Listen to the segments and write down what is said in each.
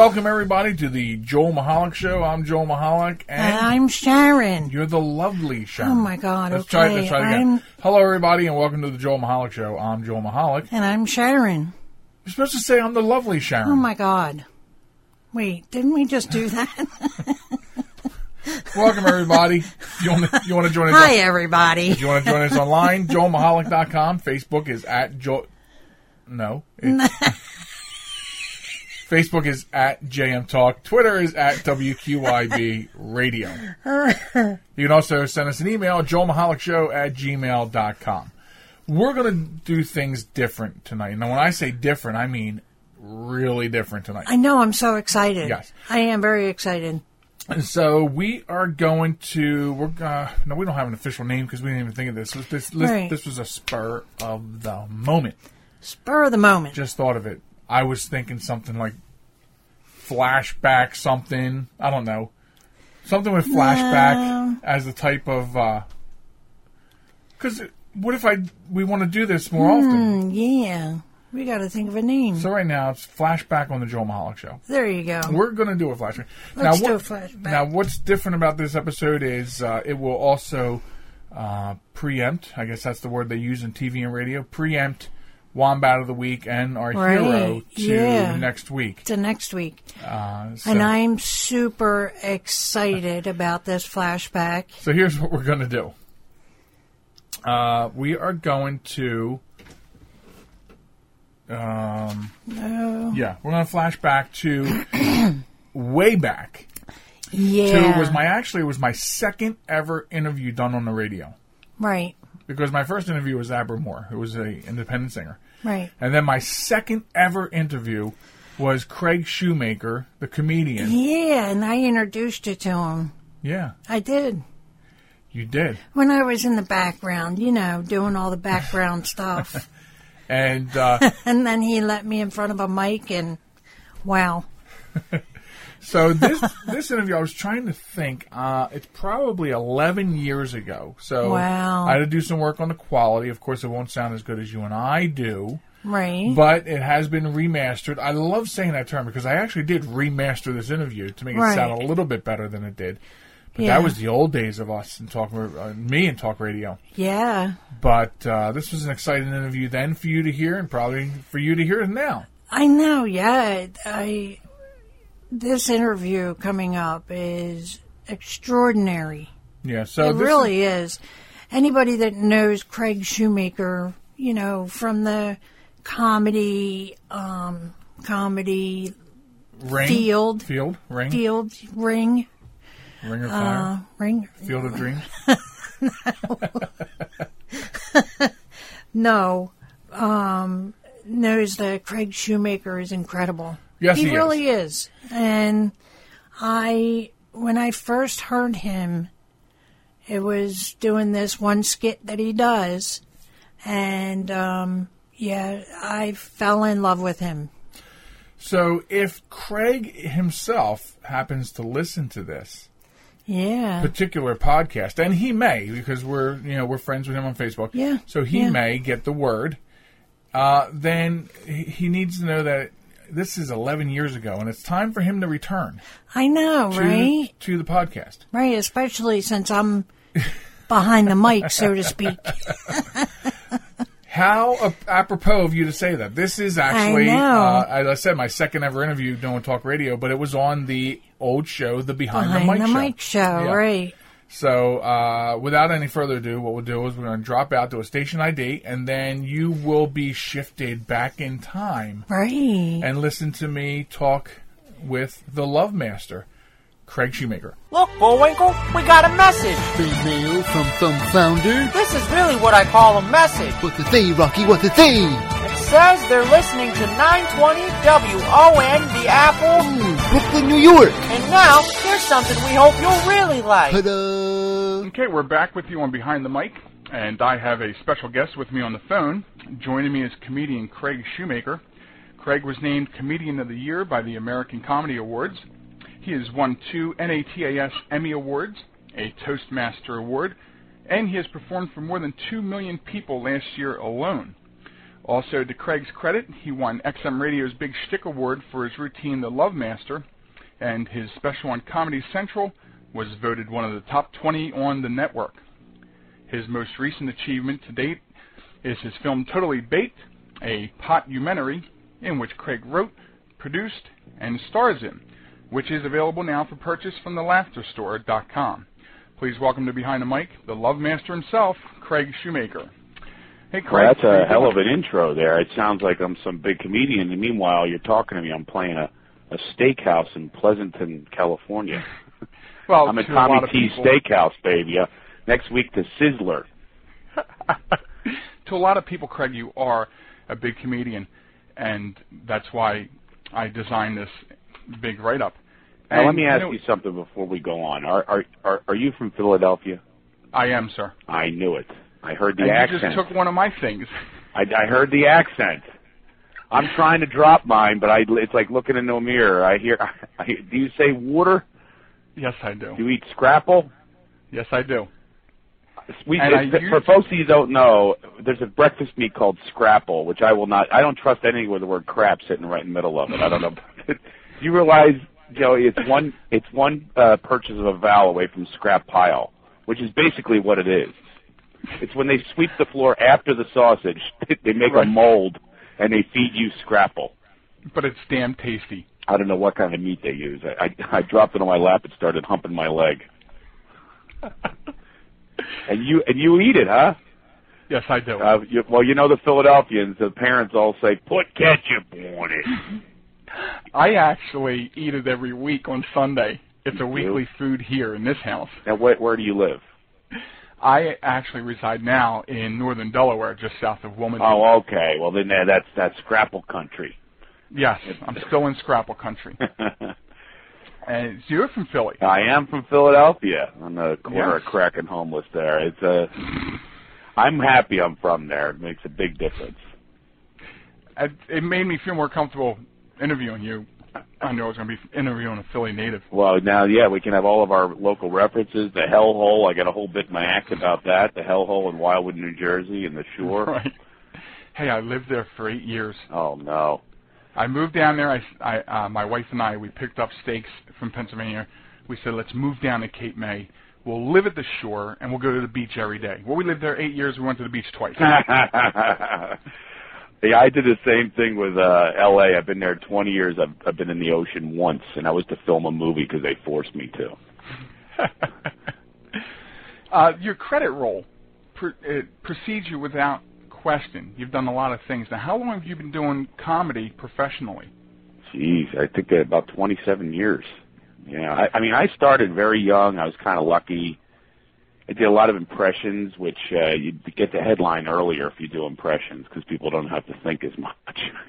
Welcome everybody to the Joel Michalec Show. I'm Joel Michalec, And and I'm Sharen. you're the lovely Sharen. Oh, my God, Let's try. okay, Let's try it again. I'm- Hello everybody, and welcome to the Joel Michalec Show. I'm Joel Michalec. And I'm Sharen. You're supposed to say I'm the lovely Sharen. Oh my God. Wait, didn't we just do that? Welcome everybody. you want to you want to join us? Hi, on- everybody. you want to join us online? JoelMichalec.com. Facebook is at Joel. No. Facebook is at JM Talk. Twitter is at WQYB Radio. You can also send us an email, joelmichalecshow at gmail.com. We're going to do things different tonight. Now, when I say different, I mean really different tonight. I know, I'm so excited. Yes. I am very excited. And so we are going to, we're uh, no, we don't have an official name because we didn't even think of this. This, this, this, Right. this was a spur of the moment. Spur of the moment. Just thought of it. I was thinking something like flashback something. I don't know. Something with flashback No. as a type of, because what if I, we want to do this more often? Mm, yeah. We got to think of a name. So right now it's flashback on the Joel Michalec show. there you go. We're going to do a flashback. Let's now, do what- a flashback. Now, what's different about this episode is uh, it will also uh, preempt. I guess that's the word they use in TV and radio. Preempt Wombat of the week and our Right, hero to yeah. next week. to next week. Uh, so, And I'm super excited about this flashback. so here's what we're going to do. Uh, we are going to. Um, No. yeah, we're going to flash back to way back Yeah. to was my actually it was my second ever interview done on the radio right. Because my first interview was Abra Moore, who was an independent singer, Right. and then my second ever interview was Craig Shoemaker, the comedian. Yeah, and I introduced you to him. Yeah, I did. you did, When I was in the background, you know, doing all the background stuff. and uh, And then he let me in front of a mic, and wow. so this this interview, I was trying to think. Uh, it's probably eleven years ago. So Wow. I had to do some work on the quality. Of course, it won't sound as good as you and I do. Right. but it has been remastered. I love saying that term because I actually did remaster this interview to make it Right. sound a little bit better than it did. But Yeah. that was the old days of us and talk, uh, me and talk radio. yeah. But uh, this was an exciting interview then for you to hear, and probably for you to hear it now. I know, yeah. I this interview coming up is extraordinary. Yeah, so it really is. Anybody that knows Craig Shoemaker, you know, from the comedy um comedy ring, field. field, ring, field ring ring of uh ring field of dreams. no um knows that Craig Shoemaker is incredible. Yes, he is. really is. And I when I first heard him it was doing this one skit that he does and um yeah, I fell in love with him. So if Craig himself happens to listen to this, Yeah. particular podcast, and he may because we're you know we're friends with him on Facebook. Yeah, So he yeah. may get the word. Uh, then he he needs to know that this is 11 years ago, and it's time for him to return I know, to right? to the podcast. Right, especially since I'm behind the mic, so to speak. How ap- apropos of you to say that. This is actually, know. Uh, as I said, my second ever interview doing talk radio, but it was on the old show, the Behind, Behind the Mic the show. mic show, Yeah. right? So, uh, without any further ado, what we'll do is we're going to drop out to a station ID, and then you will be shifted back in time Right. and listen to me talk with the Love Master, Craig Shoemaker. Look, Bullwinkle, we got a message. Free mail from some founder. This is really what I call a message. What's the thing, Rocky? What's the thing? It says they're listening to 920 WON, the Apple. Mm, Brooklyn, New York. And now, here's something we hope you'll really like. Ta-da! Okay, we're back with you on Behind the Mic, and I have a special guest with me on the phone. Joining me is comedian Craig Shoemaker. Craig was named Comedian of the Year by the American Comedy Awards. He has won two NATAS Emmy Awards, a Toastmaster Award, and he has performed for more than 2 million people last year alone. Also, to Craig's credit, he won XM Radio's Big Shtick Award for his routine The Love Master, and his special on Comedy Central was voted one of the top 20 on the network. His most recent achievement to date is his film Totally Baked, a potumentary in which Craig wrote, produced, and stars in, which is available now for purchase from thelaughterstore.com. Please welcome to Behind the Mic, the Love Master himself, Craig Shoemaker. Hey, Craig. Well, that's a hell of an intro there. It sounds like I'm some big comedian, and meanwhile, you're talking to me. I'm playing a, a steakhouse in Pleasanton, California. Well, I'm at to Tommy T people- Steakhouse, baby. Uh, next week to Sizzler. to a lot of people, Craig, you are a big comedian, and that's why I designed this big write-up. Now, And, let me ask know, you something before we go on. Are are are, are you from Philadelphia? I am, sir. I knew it. I heard the and accent. you just took one of my things. I, I heard the accent. I'm trying to drop mine, but I, it's like looking into a mirror. I hear. I, do you say water? Yes, I do. Do you eat scrapple? Yes, I do. We, I for folks who don't know, there's a breakfast meat called scrapple, which I will not. I don't trust anything with the word crap sitting right in the middle of it. I don't know. Do you realize, Joey? It's one. It's one uh, purchase of a vowel away from scrap pile, which is basically what it is. It's when they sweep the floor after the sausage. They make Right. a mold and they feed you scrapple. But it's damn tasty. I don't know what kind of meat they use. I, I, I dropped it on my lap and started humping my leg. And you and you eat it, huh? Yes, I do. Uh, you, well, you know the Philadelphians. The parents all say, "Put ketchup on it." I actually eat it every week on Sunday. It's a do? weekly food here in this house. Now, where, where do you live? I actually reside now in northern Delaware, just south of Wilmington. Oh, okay. Well, then uh, that's that's Scrapple country. Yes, I'm still in Scrapple country. And so you're from Philly. I am from Philadelphia, on the corner Yes. of Crack and Homeless. There, it's a. I'm happy I'm from there. It makes a big difference. It, it made me feel more comfortable interviewing you. I knew I was going to be interviewing a Philly native. Well, now, yeah, we can have all of our local references. The Hellhole, I got a whole bit in my act about that. The Hellhole in Wildwood, New Jersey, and the Shore. Right. Hey, I lived there for eight years. Oh no. I moved down there. I, I uh, my wife and I, we picked up stakes from Pennsylvania. We said, let's move down to Cape May. We'll live at the shore and we'll go to the beach every day. Well, we lived there eight years. We went to the beach twice. yeah, I did the same thing with uh L.A. I've been there 20 years. I've, I've been in the ocean once, and I was to film a movie because they forced me to. uh, your credit roll pre- it precedes you without question. You've done a lot of things. Now, how long have you been doing comedy professionally? Jeez, I think about 27 years. Yeah, I, I mean, I started very young. I was kind of lucky. I did a lot of impressions, which uh, you get the headline earlier if you do impressions because people don't have to think as much.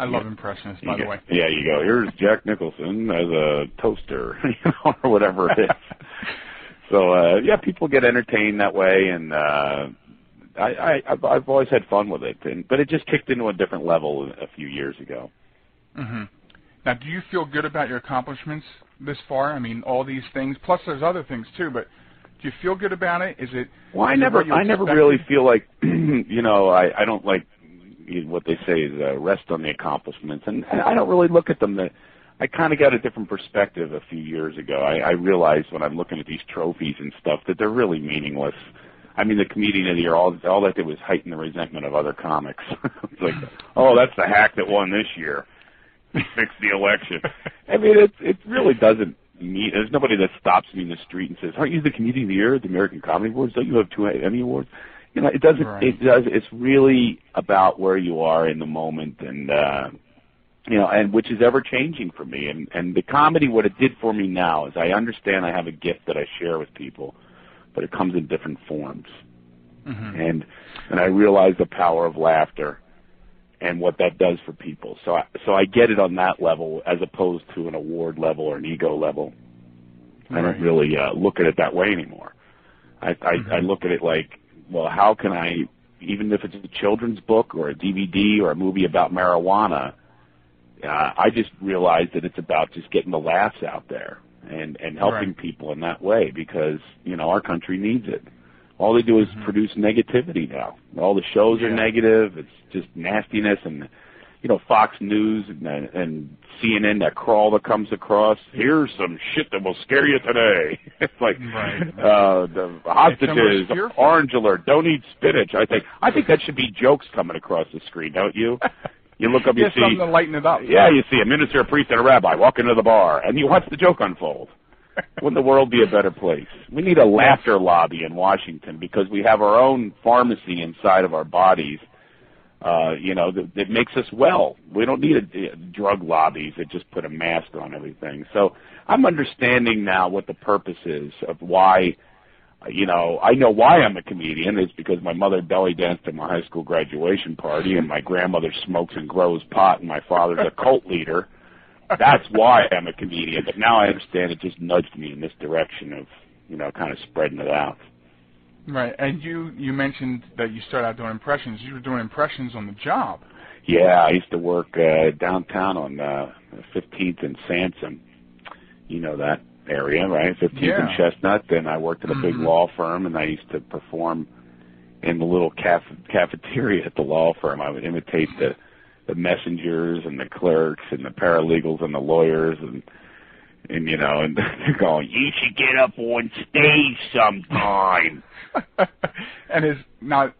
I love Yeah. impressionists, You by the go- way. Yeah, you go. Here's Jack Nicholson as a toaster, you know, or whatever it is. so uh, yeah, people get entertained that way, and uh, I, I I've, I've always had fun with it. And but it just kicked into a different level a few years ago. hmm Now, do you feel good about your accomplishments this far? I mean, all these things. Plus, there's other things too. But do you feel good about it? Is it? Well, I never, I never really feel like, you know, I, I don't like what they say is uh, rest on the accomplishments, and I don't really look at them. That I kind of got a different perspective a few years ago. I, I realized when I'm looking at these trophies and stuff that they're really meaningless. I mean, the comedian of the year, all, all that did was heighten the resentment of other comics. it's like, oh, that's the hack that won this year. Fix the election. I mean, it it really doesn't mean. There's nobody that stops me in the street and says, "Aren't you the comedian of the year at the American Comedy Awards? Don't you have two Emmy awards?" You know, it doesn't. Right. It does. It's really about where you are in the moment, and uh you know, and which is ever changing for me. And and the comedy, what it did for me now is I understand I have a gift that I share with people, but it comes in different forms. Mm-hmm. And and I realize the power of laughter and what that does for people. So I, so I get it on that level as opposed to an award level or an ego level. I don't really uh, look at it that way anymore. I, I, Mm-hmm. I look at it like, well, how can I, even if it's a children's book or a DVD or a movie about marijuana, uh, I just realized that it's about just getting the laughs out there and and helping Right. people in that way because you know our country needs it. All they do is produce negativity now. All the shows are Mm-hmm. Negative. It's just nastiness and you know Fox News and, and CNN that crawl that comes across. Here's some shit that will scare you today. it's like Right. uh, the hostages, orange alert, don't eat spinach. I think I think that should be jokes coming across the screen, don't you? You look up, you Yeah, see something to lighten it up. yeah, you see a minister, a priest, and a rabbi walk into the bar, and you watch the joke unfold. Wouldn't the world be a better place? We need a laughter lobby in Washington because we have our own pharmacy inside of our bodies. Uh, you know that, that makes us well. We don't need a, a drug lobbies that just put a mask on everything. So I'm understanding now what the purpose is of why. You know, I know why I'm a comedian. It's because my mother belly danced at my high school graduation party, and my grandmother smokes and grows pot, and my father's a cult leader. That's why I'm a comedian. But now I understand it just nudged me in this direction of, you know, kind of spreading it out. Right. And you you mentioned that you started out doing impressions. You were doing impressions on the job. Yeah, I used to work uh, downtown on uh, 15th and Sansom. You know that area, right? 15th and Chestnut. Then I worked at a big Mhm. law firm, and I used to perform in the little caf- cafeteria at the law firm. I would imitate the the messengers and the clerks and the paralegals and the lawyers and and you know and they're going, you should get up on stage sometime. and is not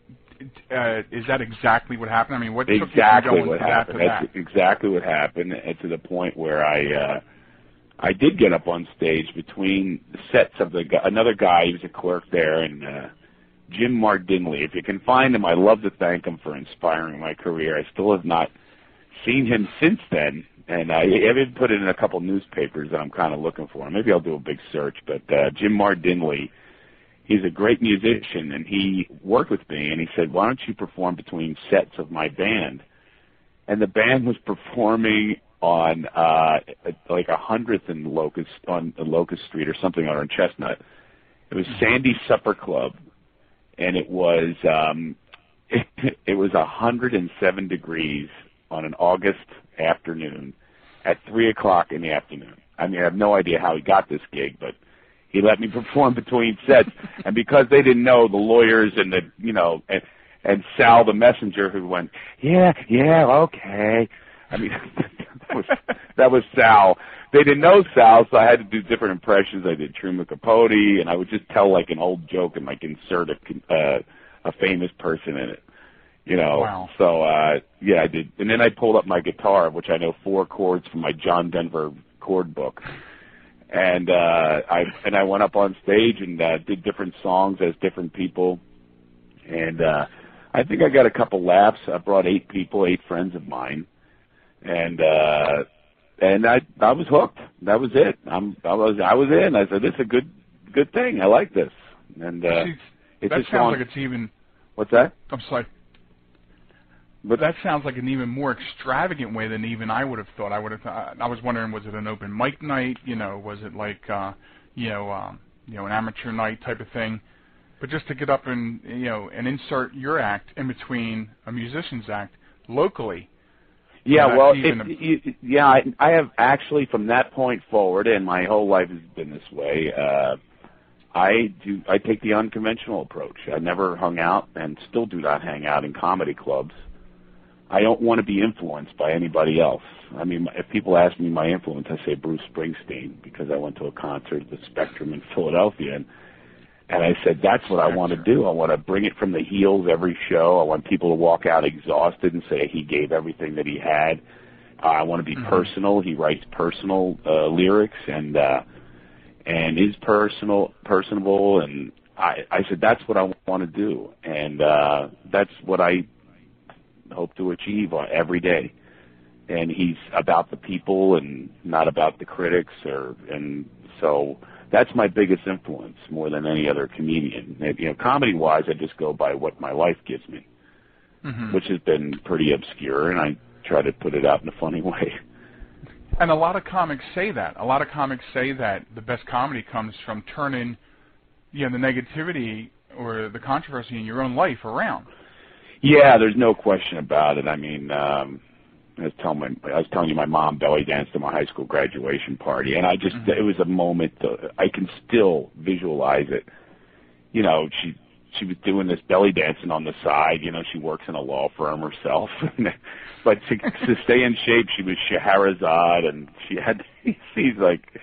uh, is that exactly what happened? I mean, what exactly what that happened. That's that? exactly what happened, and to the point where I uh, I did get up on stage between sets of the another guy who was a clerk there and uh, Jim Mardinley. If you can find him, I love to thank him for inspiring my career. I still have not seen him since then, and I haven't put it in a couple newspapers that I'm kind of looking for. Maybe I'll do a big search. But uh, Jim Mardinley, he's a great musician, and he worked with me, and he said, "Why don't you perform between sets of my band?" And the band was performing on uh like a hundredth and Locust on Locust Street or something on Chestnut. It was Sandy Supper Club, and it was um it, it was a hundred and seven degrees on an August afternoon at three o'clock in the afternoon. I mean, I have no idea how he got this gig, but he let me perform between sets, and because they didn't know the lawyers and the you know and and Sal the messenger who went, yeah, yeah, okay. I mean, that was that was Sal. They didn't know Sal, so I had to do different impressions. I did Truman Capote, and I would just tell like an old joke and like insert a uh, a famous person in it. You know, Wow. so uh yeah, I did. And then I pulled up my guitar, which I know four chords from my John Denver chord book. And uh I and I went up on stage and uh did different songs as different people. And uh I think I got a couple laughs. I brought eight people, eight friends of mine. And uh and I I was hooked. That was it. I'm I was I was in. I said this is a good good thing. I like this. And uh See, it's that sounds gone- like it's even. what's that? I'm sorry. But That sounds like an even more extravagant way than even I would have thought. I would have. Th- I was wondering, was it an open mic night? You know, was it like, uh, you know, um, you know, an amateur night type of thing? But just to get up and you know and insert your act in between a musician's act locally. Yeah, well, it, it, yeah, I, I have actually from that point forward, and my whole life has been this way. Uh, I do. I take the unconventional approach. I never hung out, and still do not hang out in comedy clubs. I don't want to be influenced by anybody else. I mean, if people ask me my influence, I say Bruce Springsteen because I went to a concert at the Spectrum in Philadelphia, and and I said that's what I want to do. I want to bring it from the heels every show. I want people to walk out exhausted and say he gave everything that he had. Uh, I want to be personal. He writes personal uh, lyrics and uh, and is personal, personable, and I, I said that's what I want to do, and uh, that's what I hope to achieve every day. and he's about the people and not about the critics or and so that's my biggest influence more than any other comedian. You know, comedy wise, I just go by what my life gives me, Mhm. which has been pretty obscure, and I try to put it out in a funny way. And a lot of comics say that. A lot of comics say that the best comedy comes from turning, you know, the negativity or the controversy in your own life around. Yeah, there's no question about it. I mean, um, I was telling my, I was telling you, my mom belly danced at my high school graduation party, and I just it was a moment. To, I can still visualize it. You know, she she was doing this belly dancing on the side. You know, she works in a law firm herself, but to, to stay in shape, she was Scheherazade, and she had these like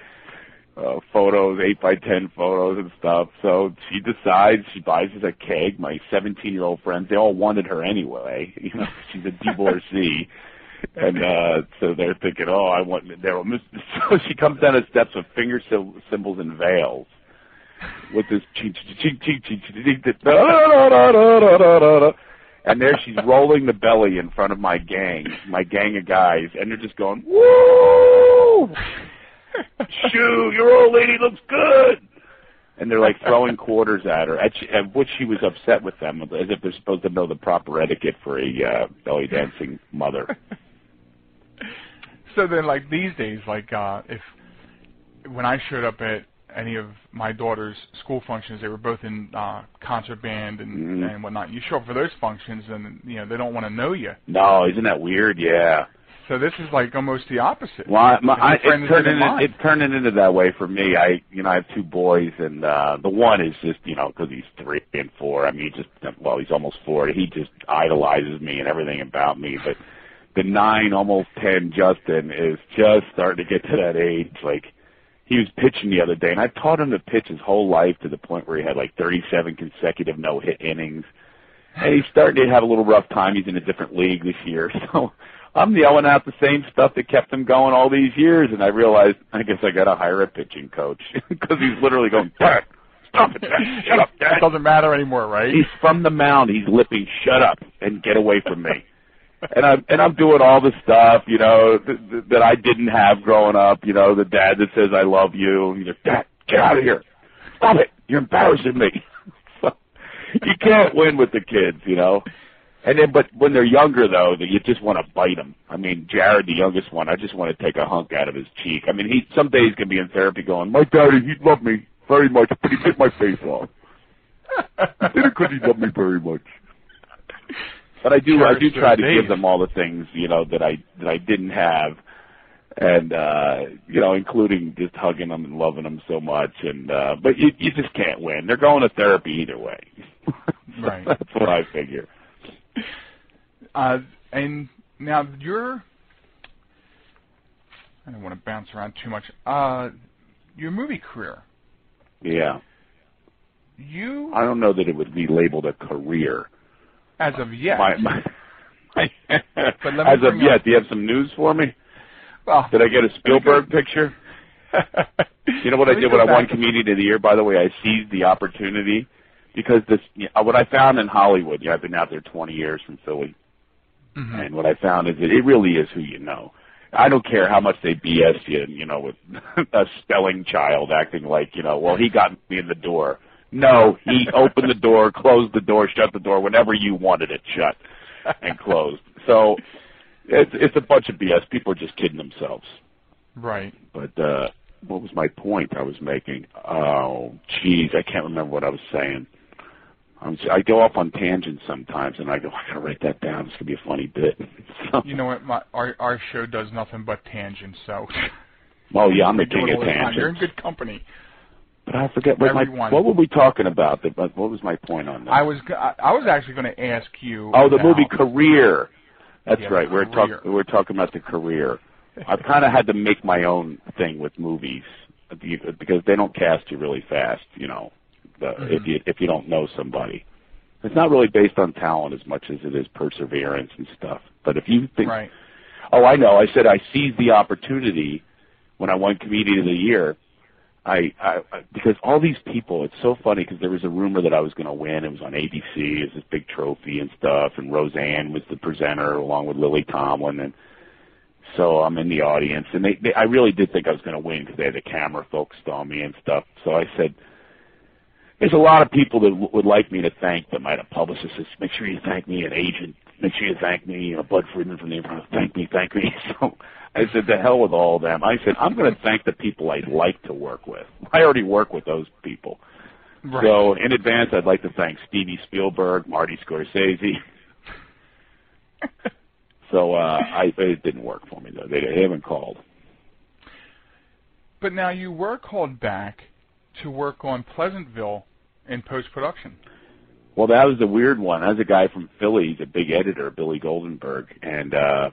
uh, photos, eight by ten photos and stuff. So she decides she buys us a keg. My seventeen year old friends, they all wanted her anyway. You know, she's a divorcee and uh, so they're thinking, oh, I want Daryl Miss. So she comes down the steps with finger cymbals and veils. With this cheek, cheek, cheek, cheek, and there she's rolling the belly in front of my gang, my gang of guys, and they're just going, "Woo! Shoo! Your old lady looks good." And they're like throwing quarters at her, at, she, at which she was upset with them, as if they're supposed to know the proper etiquette for a uh, belly dancing mother. So then, like these days, like uh, if when I showed up at any of my daughter's school functions, they were both in uh, concert band and Mhm. and whatnot. You show up for those functions, and you know they don't want to know you. No, isn't that weird? Yeah. So this is like almost the opposite. Well, I, my, I, friends it's turning it, turning into that way for me. I, you know, I have two boys, and uh the one is just, you know, because he's three and four. I mean, he just, well, he's almost four. He just idolizes me and everything about me. But the nine, almost ten, Justin is just starting to get to that age. Like he was pitching the other day, and I've taught him to pitch his whole life to the point where he had like 37 consecutive no-hit innings. And he's starting to have a little rough time. He's in a different league this year, so. I'm yelling out the same stuff that kept him going all these years, and I realized I guess I got to hire a pitching coach because he's literally going, Dad, stop it, Dad, shut up, It Dad. doesn't matter anymore, right? He's from the mound. He's lipping, shut up and get away from me. And I'm and I'm doing all the stuff, you know, th- th- that I didn't have growing up. You know, the dad that says I love you. He's like, Dad, get out of here, stop it, you're embarrassing me. You can't win with the kids, you know. And then, but when they're younger, though, that you just want to bite them. I mean, Jared, the youngest one, I just want to take a hunk out of his cheek. I mean, he some days can be in therapy going, "My daddy, he loved me very much, but he bit my face off. He did it because he loved me very much." But I do, I do try to those give them all the things, you know, that I that I didn't have, and uh, you know, including just hugging them and loving them so much. And uh, but you you just can't win. They're going to therapy either way. Right. That's what I figure. Uh, and now you're. I don't want to bounce around too much. Uh, your movie career. Yeah. You, I don't know that it would be labeled a career. As of yet, My, my, But let me as of yet, up- do you have some news for me? well, Did I get a Spielberg picture? You know what I did when I won Comedian of the Year? By the way, I seized the opportunity because this. You know, what I found in Hollywood. Yeah, I've been out there 20 years from Philly, Mhm. and what I found is that it really is who you know. I don't care how much they BS you, you know, with a spelling child acting like, you know, well, he got me in the door. No, he opened the door, closed the door, shut the door whenever you wanted it shut and closed. So it's it's a bunch of BS. People are just kidding themselves. right. But uh what was my point I was making? Oh, geez, I can't remember what I was saying. I'm, I go off on tangents sometimes, and I go, I gotta write that down. It's gonna be a funny bit. So, You know what? My, our our show does nothing but tangents. So. oh yeah, I'm the king of time. You're in good company. But I forget what my Everyone. what were we talking about? That what was my point on that? I was I was actually going to ask you. oh, the movie Career. That's Yeah, right. We're Career. talking we're talking about the career. I've kind of had to make my own thing with movies because they don't cast you really fast. You know, the, mm-hmm. if you if you don't know somebody, it's not really based on talent as much as it is perseverance and stuff. But if you think, Right. oh, I know, I said I seized the opportunity when I won Comedian of the Year. I, I I- because all these people, it's so funny because there was a rumor that I was going to win. It was on ABC. It was this big trophy and stuff, and Roseanne was the presenter along with Lily Tomlin, and So I'm in the audience, and they, they I really did think I was going to win because they had the camera focused on me and stuff. So I said, "There's a lot of people that w- would like me to thank them." I had a publicist "Make sure you thank me," an agent, "Make sure you thank me," you know, Bud Friedman from the Improv, "Thank me, thank me." So I said, "The hell with all of them." I said, "I'm going to thank the people I'd like to work with. I already work with those people." Right. So in advance, I'd like to thank Stevie Spielberg, Marty Scorsese. so uh, I it didn't work for me though. They, they haven't called. But now you were called back to work on Pleasantville in post production. Well, that was a weird one. That was a guy from Philly, he's a big editor, Billy Goldenberg, and uh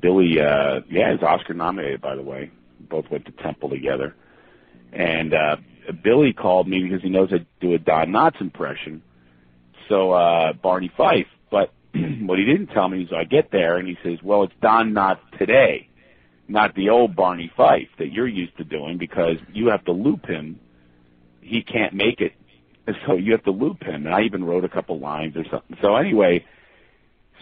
Billy, uh yeah, he's Oscar nominated by the way. Both went to Temple together, and uh Billy called me because he knows I do a Don Knotts impression. So uh Barney Fife, but what he didn't tell me is I get there and he says, "Well, it's Don Knotts today, not the old Barney Fife that you're used to doing because you have to loop him. He can't make it, and so you have to loop him." And I even wrote a couple lines or something. So anyway,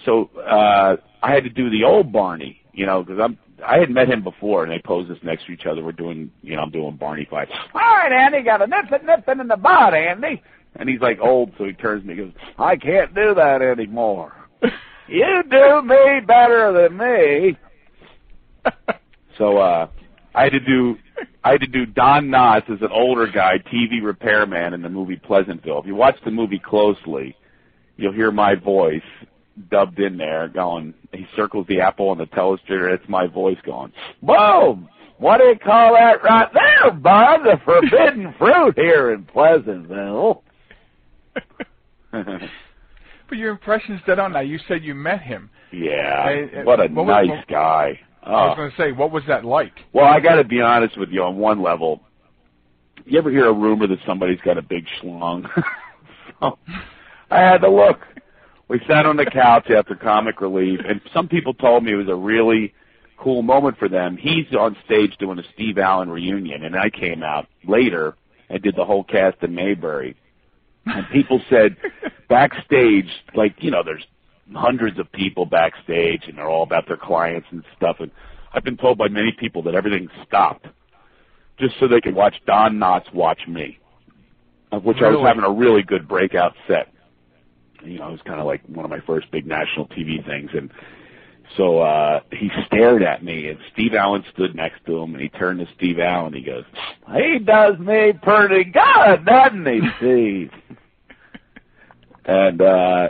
so uh I had to do the old Barney, you know, because I'm I had met him before, and they posed us next to each other. We're doing, you know, I'm doing Barney Fife. All right, Andy, got a nipping, nipping in the butt, Andy. And he's like old, so he turns to me and goes, I can't do that anymore. you do me better than me. so uh I had to do I had to do Don Knotts as an older guy, TV repairman in the movie Pleasantville. If you watch the movie closely, you'll hear my voice dubbed in there going he circles the apple on the telestrator, it's my voice going, Boom! What do you call that right there, Bob? The forbidden fruit here in Pleasantville. But your impression's dead on now. You said you met him. yeah. Uh, what a what was- nice guy. I was uh, Oh. going to say, what was that like? Well, I got to be honest with you on one level. You ever hear a rumor that somebody's got a big schlong? so I had to look. We sat on the couch after comic relief, and some people told me it was a really cool moment for them. He's on stage doing a Steve Allen reunion, and I came out later and did the whole cast in Mayberry. And people said backstage, like, you know, there's hundreds of people backstage and they're all about their clients and stuff. And I've been told by many people that everything stopped just so they could watch Don Knotts watch me, of which I was having a really good breakout set. You know, it was kind of like one of my first big national TV things. And so uh he stared at me, and Steve Allen stood next to him, and he turned to Steve Allen. He goes, "He does me pretty good, doesn't he, Steve?" and uh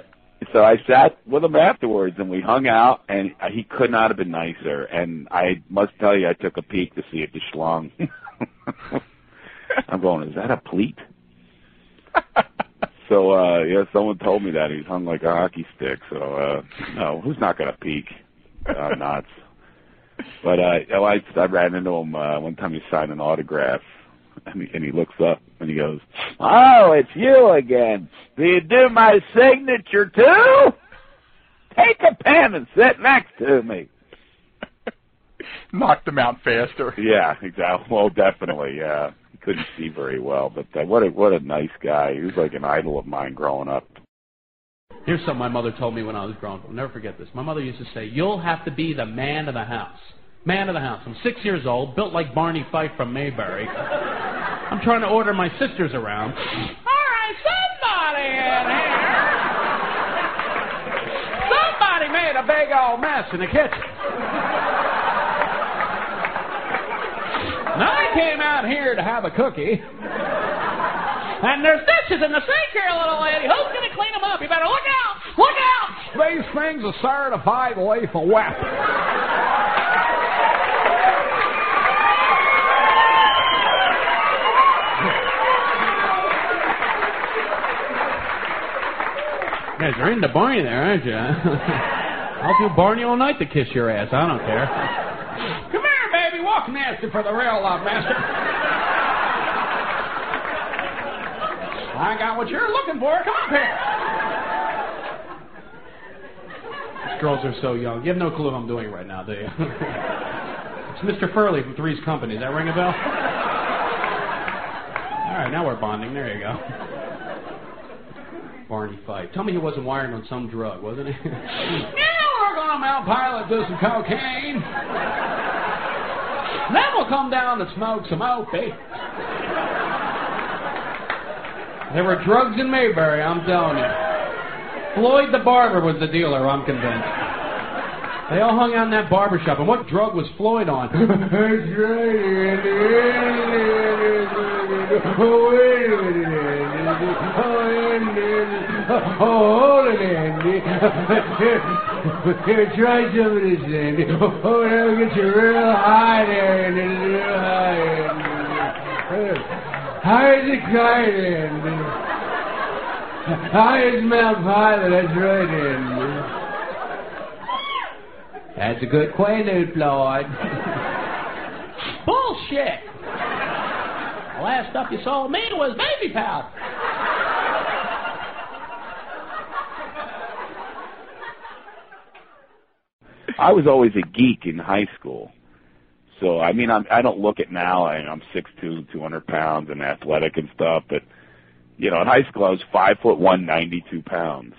so I sat with him afterwards, and we hung out, and he could not have been nicer. And I must tell you, I took a peek to see if the schlong. I'm going, is that a pleat? so uh yeah, someone told me that he's hung like a hockey stick. So uh no, who's not gonna peek? Uh, Knotts. But uh I I ran into him uh one time he signed an autograph and he, and he looks up and he goes, Oh, it's you again. Do you do my signature too? Take a pen and sit next to me. Knocked him out faster. Yeah, exactly. Well, definitely. Yeah, he couldn't see very well, but uh, what a what a nice guy. He was like an idol of mine growing up. Here's something my mother told me when I was growing up. I'll never forget this. My mother used to say, You'll have to be the man of the house. Man of the house. I'm six years old, built like Barney Fife from Mayberry. I'm trying to order my sisters around. All right, somebody in here. Somebody made a big old mess in the kitchen. Now I came out here to have a cookie. And there's dishes in the sink here, little lady. Who's going to clean them up? You better look out! Look out! These things are certified of wet. Are into Barney there, aren't you? I'll do Barney all night to kiss your ass. I don't care. Come here, baby. Walk nasty for the real love, master. I got what you're looking for. Come up here. These girls are so young. You have no clue what I'm doing right now, do you? it's Mr. Furley from Three's Company. Does that ring a bell? All right, now we're bonding. There you go. Fife. Tell me he wasn't wired on some drug, wasn't he? now we're going to out pilot do some cocaine. then we'll come down and smoke some opie. There were drugs in Mayberry, I'm telling you. Floyd the barber was the dealer, I'm convinced. They all hung out in that barber shop, and what drug was Floyd on? hold it, Andy. Here, try some of this, Andy. Oh, that'll get you real high there, Andy. Real high, Andy. High as a kite, Andy. High as Mount Pilot, that's right, Andy. That's a good quaalude, Floyd. Bullshit! The last stuff you sold me was baby powder. I was always a geek in high school. So I mean, I'm, I don't look it now. I, I'm six two, two hundred pounds, and athletic and stuff. But you know, in high school, I was five foot one, ninety two pounds.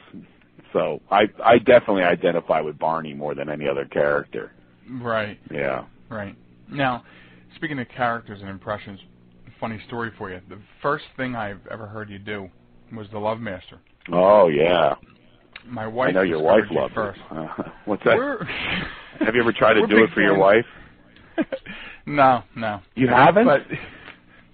So I I definitely identify with Barney more than any other character. Right, Yeah. right. Now, speaking of characters and impressions, funny story for you. The first thing I've ever heard you do was the Love Master. Oh yeah. My wife I know your wife you loves first. it. Uh, what's that? We're, Have you ever tried to do it for your wife? no, no. You haven't? But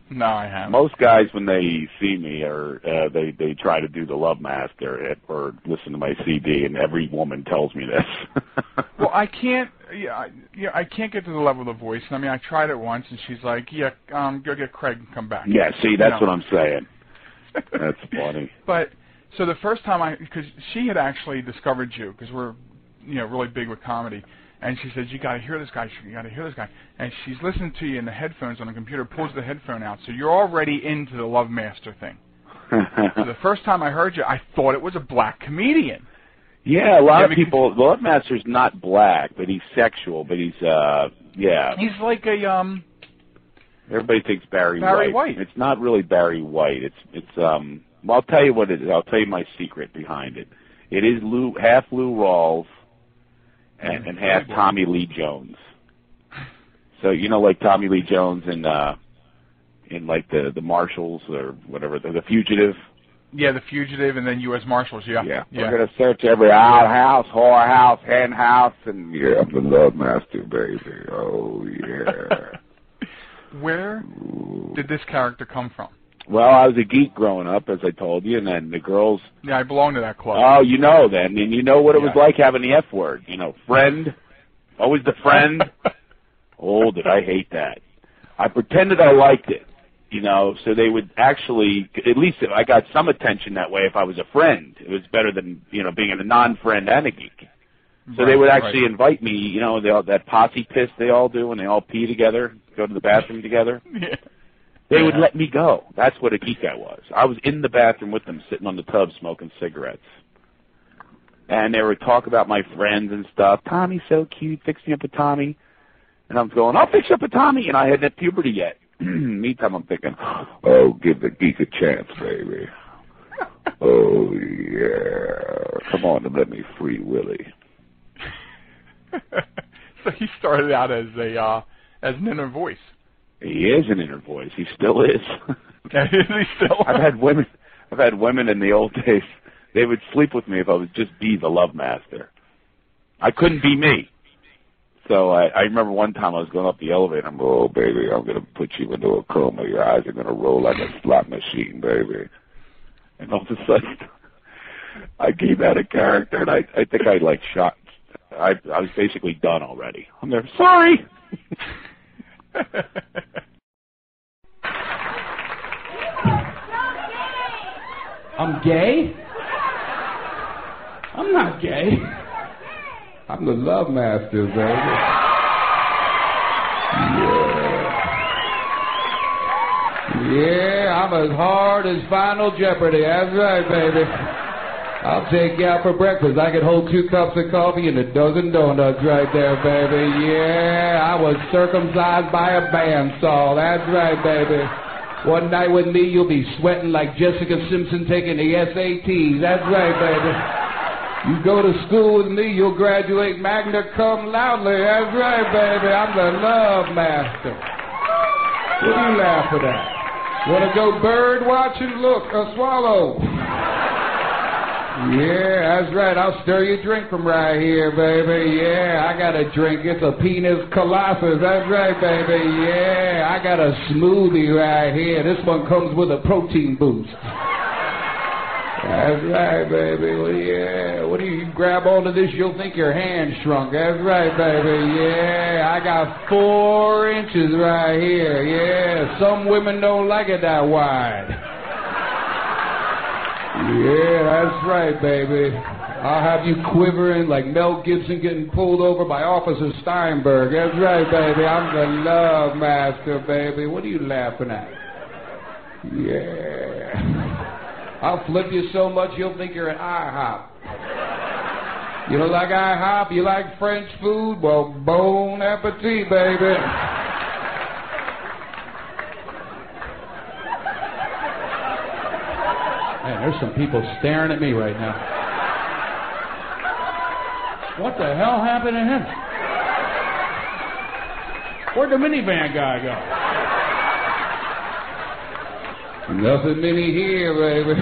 no, I haven't. Most guys, when they see me, or uh, they they try to do the Love Master or listen to my CD, and every woman tells me this. Well, I can't. Yeah, I, yeah, I can't get to the level of the voice. I mean, I tried it once, and she's like, "Yeah, um, go get Craig and come back." yeah, see, that's No. what I'm saying. That's funny. But so the first time I, because she had actually discovered you, because we're, you know, really big with comedy, and she said, "You got to hear this guy. You got to hear this guy." And she's listening to you in the headphones on the computer, pulls the headphone out, so you're already into the Love Master thing. So the first time I heard you, I thought it was a black comedian. yeah, a lot Yeah, of people. The Love Master's not black, but he's sexual. But he's uh, yeah. He's like a um. Everybody thinks Barry, Barry White. It's not really Barry White. It's it's um. Well, I'll tell you what it is. I'll tell you my secret behind it. It is Lou half Lou Rawls, and, and half Tommy Lee Jones. So you know, like Tommy Lee Jones in uh, in like the the Marshals or whatever, the, the Fugitive. Yeah, the fugitive, and then U.S. Marshals. Yeah, Yeah. yeah. We're gonna search every outhouse, whorehouse, hen house, and yeah, I'm the love master, baby. Oh yeah. Where did this character come from? Well, I was a geek growing up, as I told you, and then the girls. Yeah, I belong to that club. Oh, you know then, and you know what it was like having the F word. You know, friend, always the friend. oh, did I hate that? I pretended I liked it. You know, so they would actually, at least if I got some attention that way if I was a friend. It was better than, you know, being a non-friend and a geek. So they would actually right. invite me, you know, they all, that posse piss they all do when they all pee together, go to the bathroom together. Yeah. They would let me go. That's what a geek I was. I was in the bathroom with them, sitting on the tub smoking cigarettes. And they would talk about my friends and stuff. Tommy's so cute. Fix me up a Tommy. And I'm going, I'll fix you up a Tommy. And I hadn't had puberty yet. Meantime, I'm thinking, oh, give the geek a chance, baby. Oh, yeah. Come on and let me free Willie. so he started out as a uh, as an inner voice. He is an inner voice. He still is. He still? I've had women. I've had women in the old days. They would sleep with me if I would just be the love master. I couldn't be me. So I, I remember one time I was going up the elevator. I'm, oh baby, I'm gonna put you into a coma. Your eyes are gonna roll like a slot machine, baby. And all of a sudden, I came out of character, and I, I think I like shot. I, I was basically done already. I'm there. Sorry. I'm gay? I'm not gay. I'm the love master, baby. Yeah. Yeah, I'm as hard as Final Jeopardy. That's right, baby. I'll take you out for breakfast. I could hold two cups of coffee and a dozen donuts right there, baby. Yeah, I was circumcised by a bandsaw. That's right, baby. One night with me, you'll be sweating like Jessica Simpson taking the SATs. That's right, baby. You go to school with me, you'll graduate magna cum laude. That's right, baby. I'm the love master. What are you laughing at? Want to go bird watching? Look, a swallow. Yeah, that's right. I'll stir your drink from right here, baby. Yeah, I got a drink. It's a penis colossus. That's right, baby. Yeah, I got a smoothie right here. This one comes with a protein boost. That's right, baby. Well, yeah. What do you, you grab onto this? You'll think your hand shrunk. That's right, baby. Yeah, I got four inches right here. Yeah, some women don't like it that wide. Yeah, that's right, baby. I'll have you quivering like Mel Gibson getting pulled over by Officer Steinberg. That's right, baby. I'm the love master, baby. What are you laughing at? Yeah. I'll flip you so much you'll think you're an IHOP. You don't like IHOP? You like French food? Well, bon appetit, baby. There's some people staring at me right now. What the hell happened to him? Where'd the minivan guy go? Nothing mini here, baby.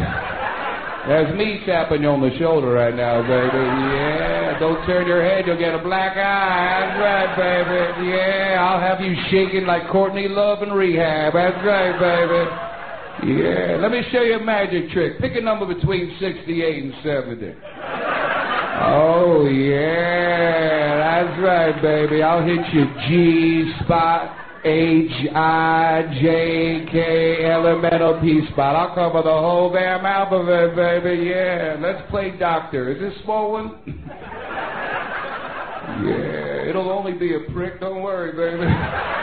That's me tapping you on the shoulder right now, baby. Yeah, don't turn your head, you'll get a black eye. That's right, baby. Yeah, I'll have you shaking like Courtney Love in rehab. That's right, baby. Yeah, let me show you a magic trick. Pick a number between 68 and 70. Oh, yeah, that's right, baby. I'll hit you G spot, H, I, J, K, elemental P spot. I'll cover the whole damn alphabet, baby. Yeah, let's play doctor. Is this small one? yeah, it'll only be a prick. Don't worry, baby.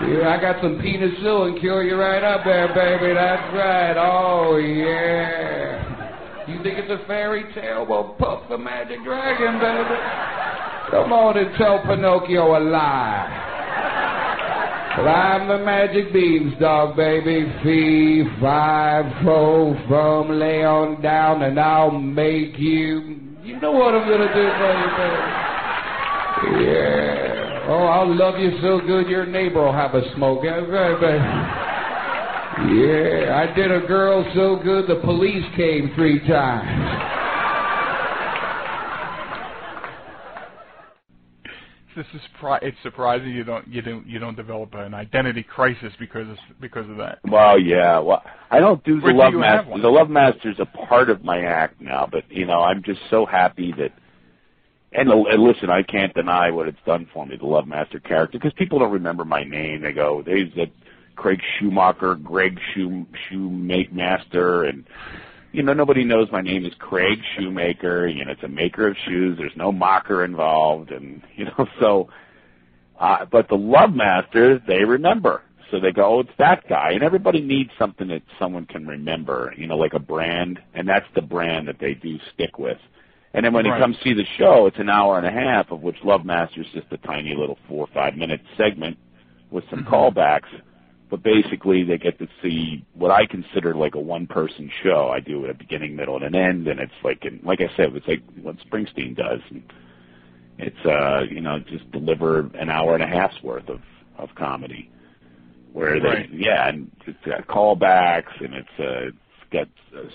I got some penicillin, cure you right up there, baby. That's right. Oh, yeah. You think it's a fairy tale? Well, Puff the Magic Dragon, baby. Come on and tell Pinocchio a lie. I'm the magic beanstalk, baby. Fee, fi, fo, from lay on down, and I'll make you. You know what I'm gonna do for you, baby. Yeah. Oh, I'll love you so good your neighbor will have a smoke. That's right, baby. Yeah, I did a girl so good the police came three times. This is surpri- it's surprising you don't you don't you don't develop an identity crisis because of, because of that. Well, yeah. Well, I don't do the Where Love you have Master. The Love Master is a part of my act now, but you know, I'm just so happy that. And, and listen, I can't deny what it's done for me, the Love Master character, because people don't remember my name. They go, "There's that Craig Schumacher, Greg Shoe Shoemaker, and you know nobody knows my name is Craig Shoemaker. You know, it's a maker of shoes. There's no mocker involved, and you know so. Uh, but the Love Master, they remember. So they go, oh, it's that guy. And everybody needs something that someone can remember, you know, like a brand. And that's the brand that they do stick with. And then when Right. you come see the show, it's an hour and a half, of which Love Master is just a tiny little four or five minute segment with some callbacks. But basically, they get to see what I consider like a one person show. I do a beginning, middle, and an end. And it's like, and like I said, it's like what Springsteen does. And it's uh, you know, just deliver an hour and a half's worth of of comedy, where they Right. yeah, and it's got callbacks and it's uh, it's got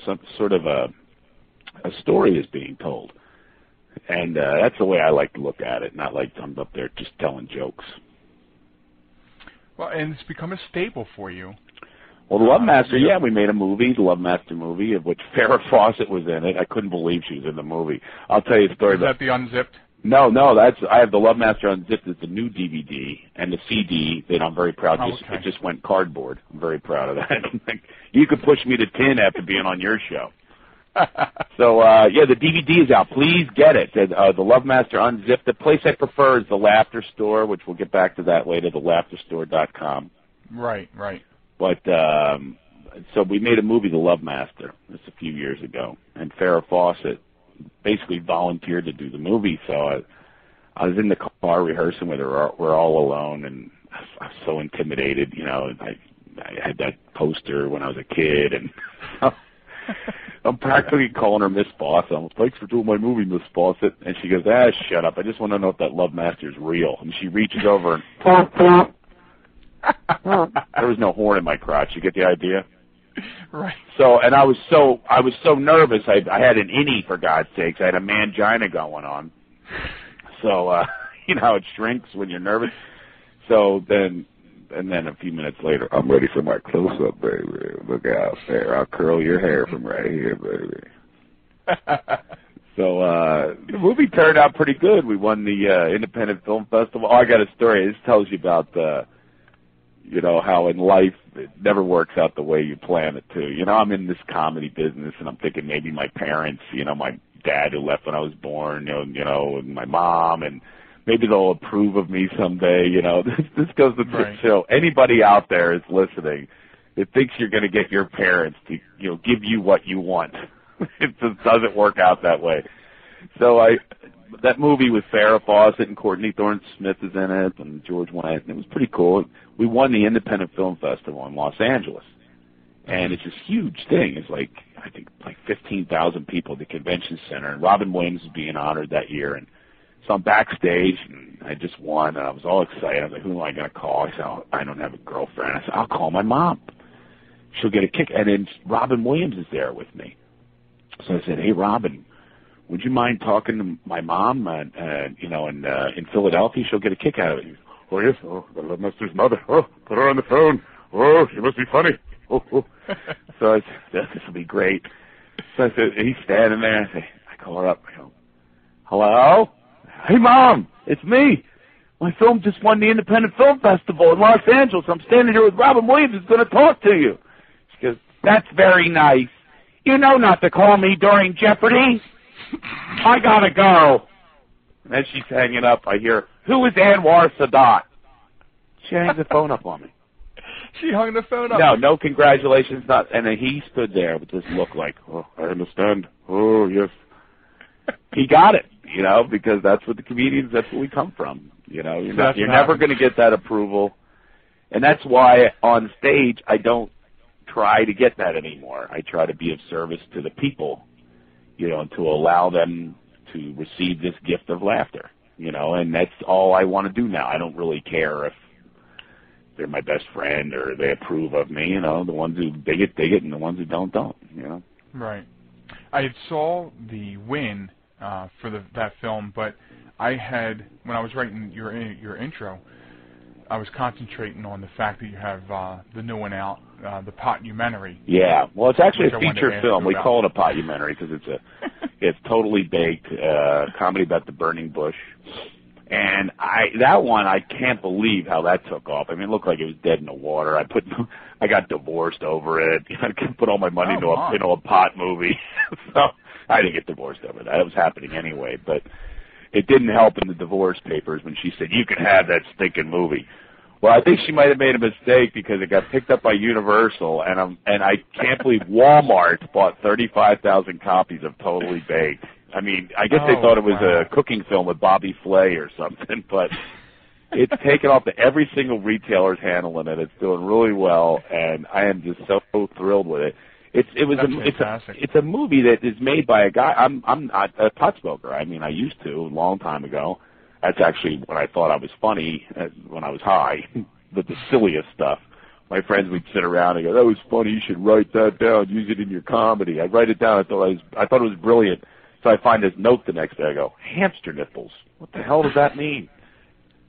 some sort of a a story is being told, and uh, that's the way I like to look at it. Not like I'm up there just telling jokes. Well, and it's become a staple for you. Well, the Love Uh, Master, yeah. we made a movie, the Love Master movie, of which Farrah Fawcett was in it. I couldn't believe she was in the movie. I'll tell you a story Is about that the unzipped? No, no, that's I have the Love Master Unzipped. It's a new DVD and the CD that I'm very proud. Oh, just, okay. It just went cardboard. I'm very proud of that. you could push me to ten after being on your show. So uh yeah, the DVD is out. Please get it. The, uh, the Love Master Unzipped. The place I prefer is the Laughter Store, which we'll get back to that later. TheLaughterStore.com. right, right. But um so we made a movie, The Love Master, just a few years ago, and Farrah Fawcett basically volunteered to do the movie. So I, I was in the car rehearsing with her. We're all alone, and I was so intimidated. You know, I I had that poster when I was a kid, and I'm practically calling her Miss Boss. I'm like, thanks for doing my movie, Miss Boss. And she goes, ah, shut up. I just want to know if that Love Master is real. And she reaches over and there was no horn in my crotch. You get the idea? Right. So, and I was so, I was so nervous. I, I had an innie for God's sakes. I had a mangina going on. So, uh, you know how it shrinks when you're nervous. So then, and then a few minutes later, I'm ready for my close up, baby. Look out there. I'll curl your hair from right here, baby. so, uh, the movie turned out pretty good. We won the, uh, Independent Film Festival. Oh, I got a story. This tells you about, uh, you know, how in life it never works out the way you plan it to. You know, I'm in this comedy business and I'm thinking maybe my parents, you know, my dad who left when I was born, you know, you know, and my mom and maybe they'll approve of me someday, you know. This this goes to Right. show anybody out there is listening that thinks you're going to get your parents to, you know, give you what you want. it just doesn't work out that way. So I that movie with Farrah Fawcett and Courtney Thorne Smith is in it and George Wendt. and It was pretty cool. We won the Independent Film Festival in Los Angeles. And it's this huge thing. It's like I think like fifteen thousand people at the convention center and Robin Williams is being honored that year and so I'm backstage and I just won and I was all excited. I was like, Who am I gonna call? I said, oh, I don't have a girlfriend. I said, I'll call my mom. She'll get a kick and then Robin Williams is there with me. So I said, Hey Robin, would you mind talking to my mom uh, uh you know in uh in Philadelphia? She'll get a kick out of it. Oh yes, oh the love master's mother. Oh, put her on the phone. Oh, she must be funny. Oh, oh. so I said, this will be great. So I said, he's standing there. I say, I call her up. I go, hello? Hey mom, it's me. My film just won the Independent Film Festival in Los Angeles. I'm standing here with Robin Williams who's going to talk to you. She goes, that's very nice. You know not to call me during Jeopardy. I gotta go. And as she's hanging up, I hear, who is Anwar Sadat? She hangs the phone up on me. She hung the phone up. No, no congratulations, not. And then he stood there with this look like, oh, I understand. Oh, yes. he got it, you know, because that's what the comedians, that's where we come from. You know, you're, not, you're never going to get that approval. And that's why on stage, I don't try to get that anymore. I try to be of service to the people, you know, and to allow them to receive this gift of laughter, you know, and that's all I want to do now. I don't really care if they're my best friend or they approve of me, you know, the ones who dig it, dig it, and the ones who don't, don't, you know. Right. I saw the win uh, for the, that film, but I had when I was writing your your intro, I was concentrating on the fact that you have uh, the new one out, uh, the Potumentary. Yeah, well, it's actually a I wanted to feature film. We call it a potumentary because it's a it's totally baked uh, comedy about the burning bush. And I that one I can't believe how that took off. I mean, it looked like it was dead in the water. I put I got divorced over it. I put all my money Oh, into a into a pot movie. so I didn't get divorced over that. It was happening anyway, but it didn't help in the divorce papers when she said you can have that stinking movie. Well, I think she might have made a mistake because it got picked up by Universal, and I'm and I can't believe Walmart bought thirty five thousand copies of Totally Baked. I mean, I guess they Oh, thought it was wow. a cooking film with Bobby Flay or something, but it's taken off to every single retailer's handling it. It's doing really well, and I am just so thrilled with it. It's it was That's a it's a it's a movie that is made by a guy. I'm I'm not a pot smoker. I mean, I used to a long time ago. That's actually when I thought I was funny uh, when I was high, but the silliest stuff. My friends would sit around and go, "That was funny. You should write that down. Use it in your comedy." I'd write it down. I thought I was I thought it was brilliant. So I find this note the next day. I go, "Hamster nipples. What the hell does that mean?"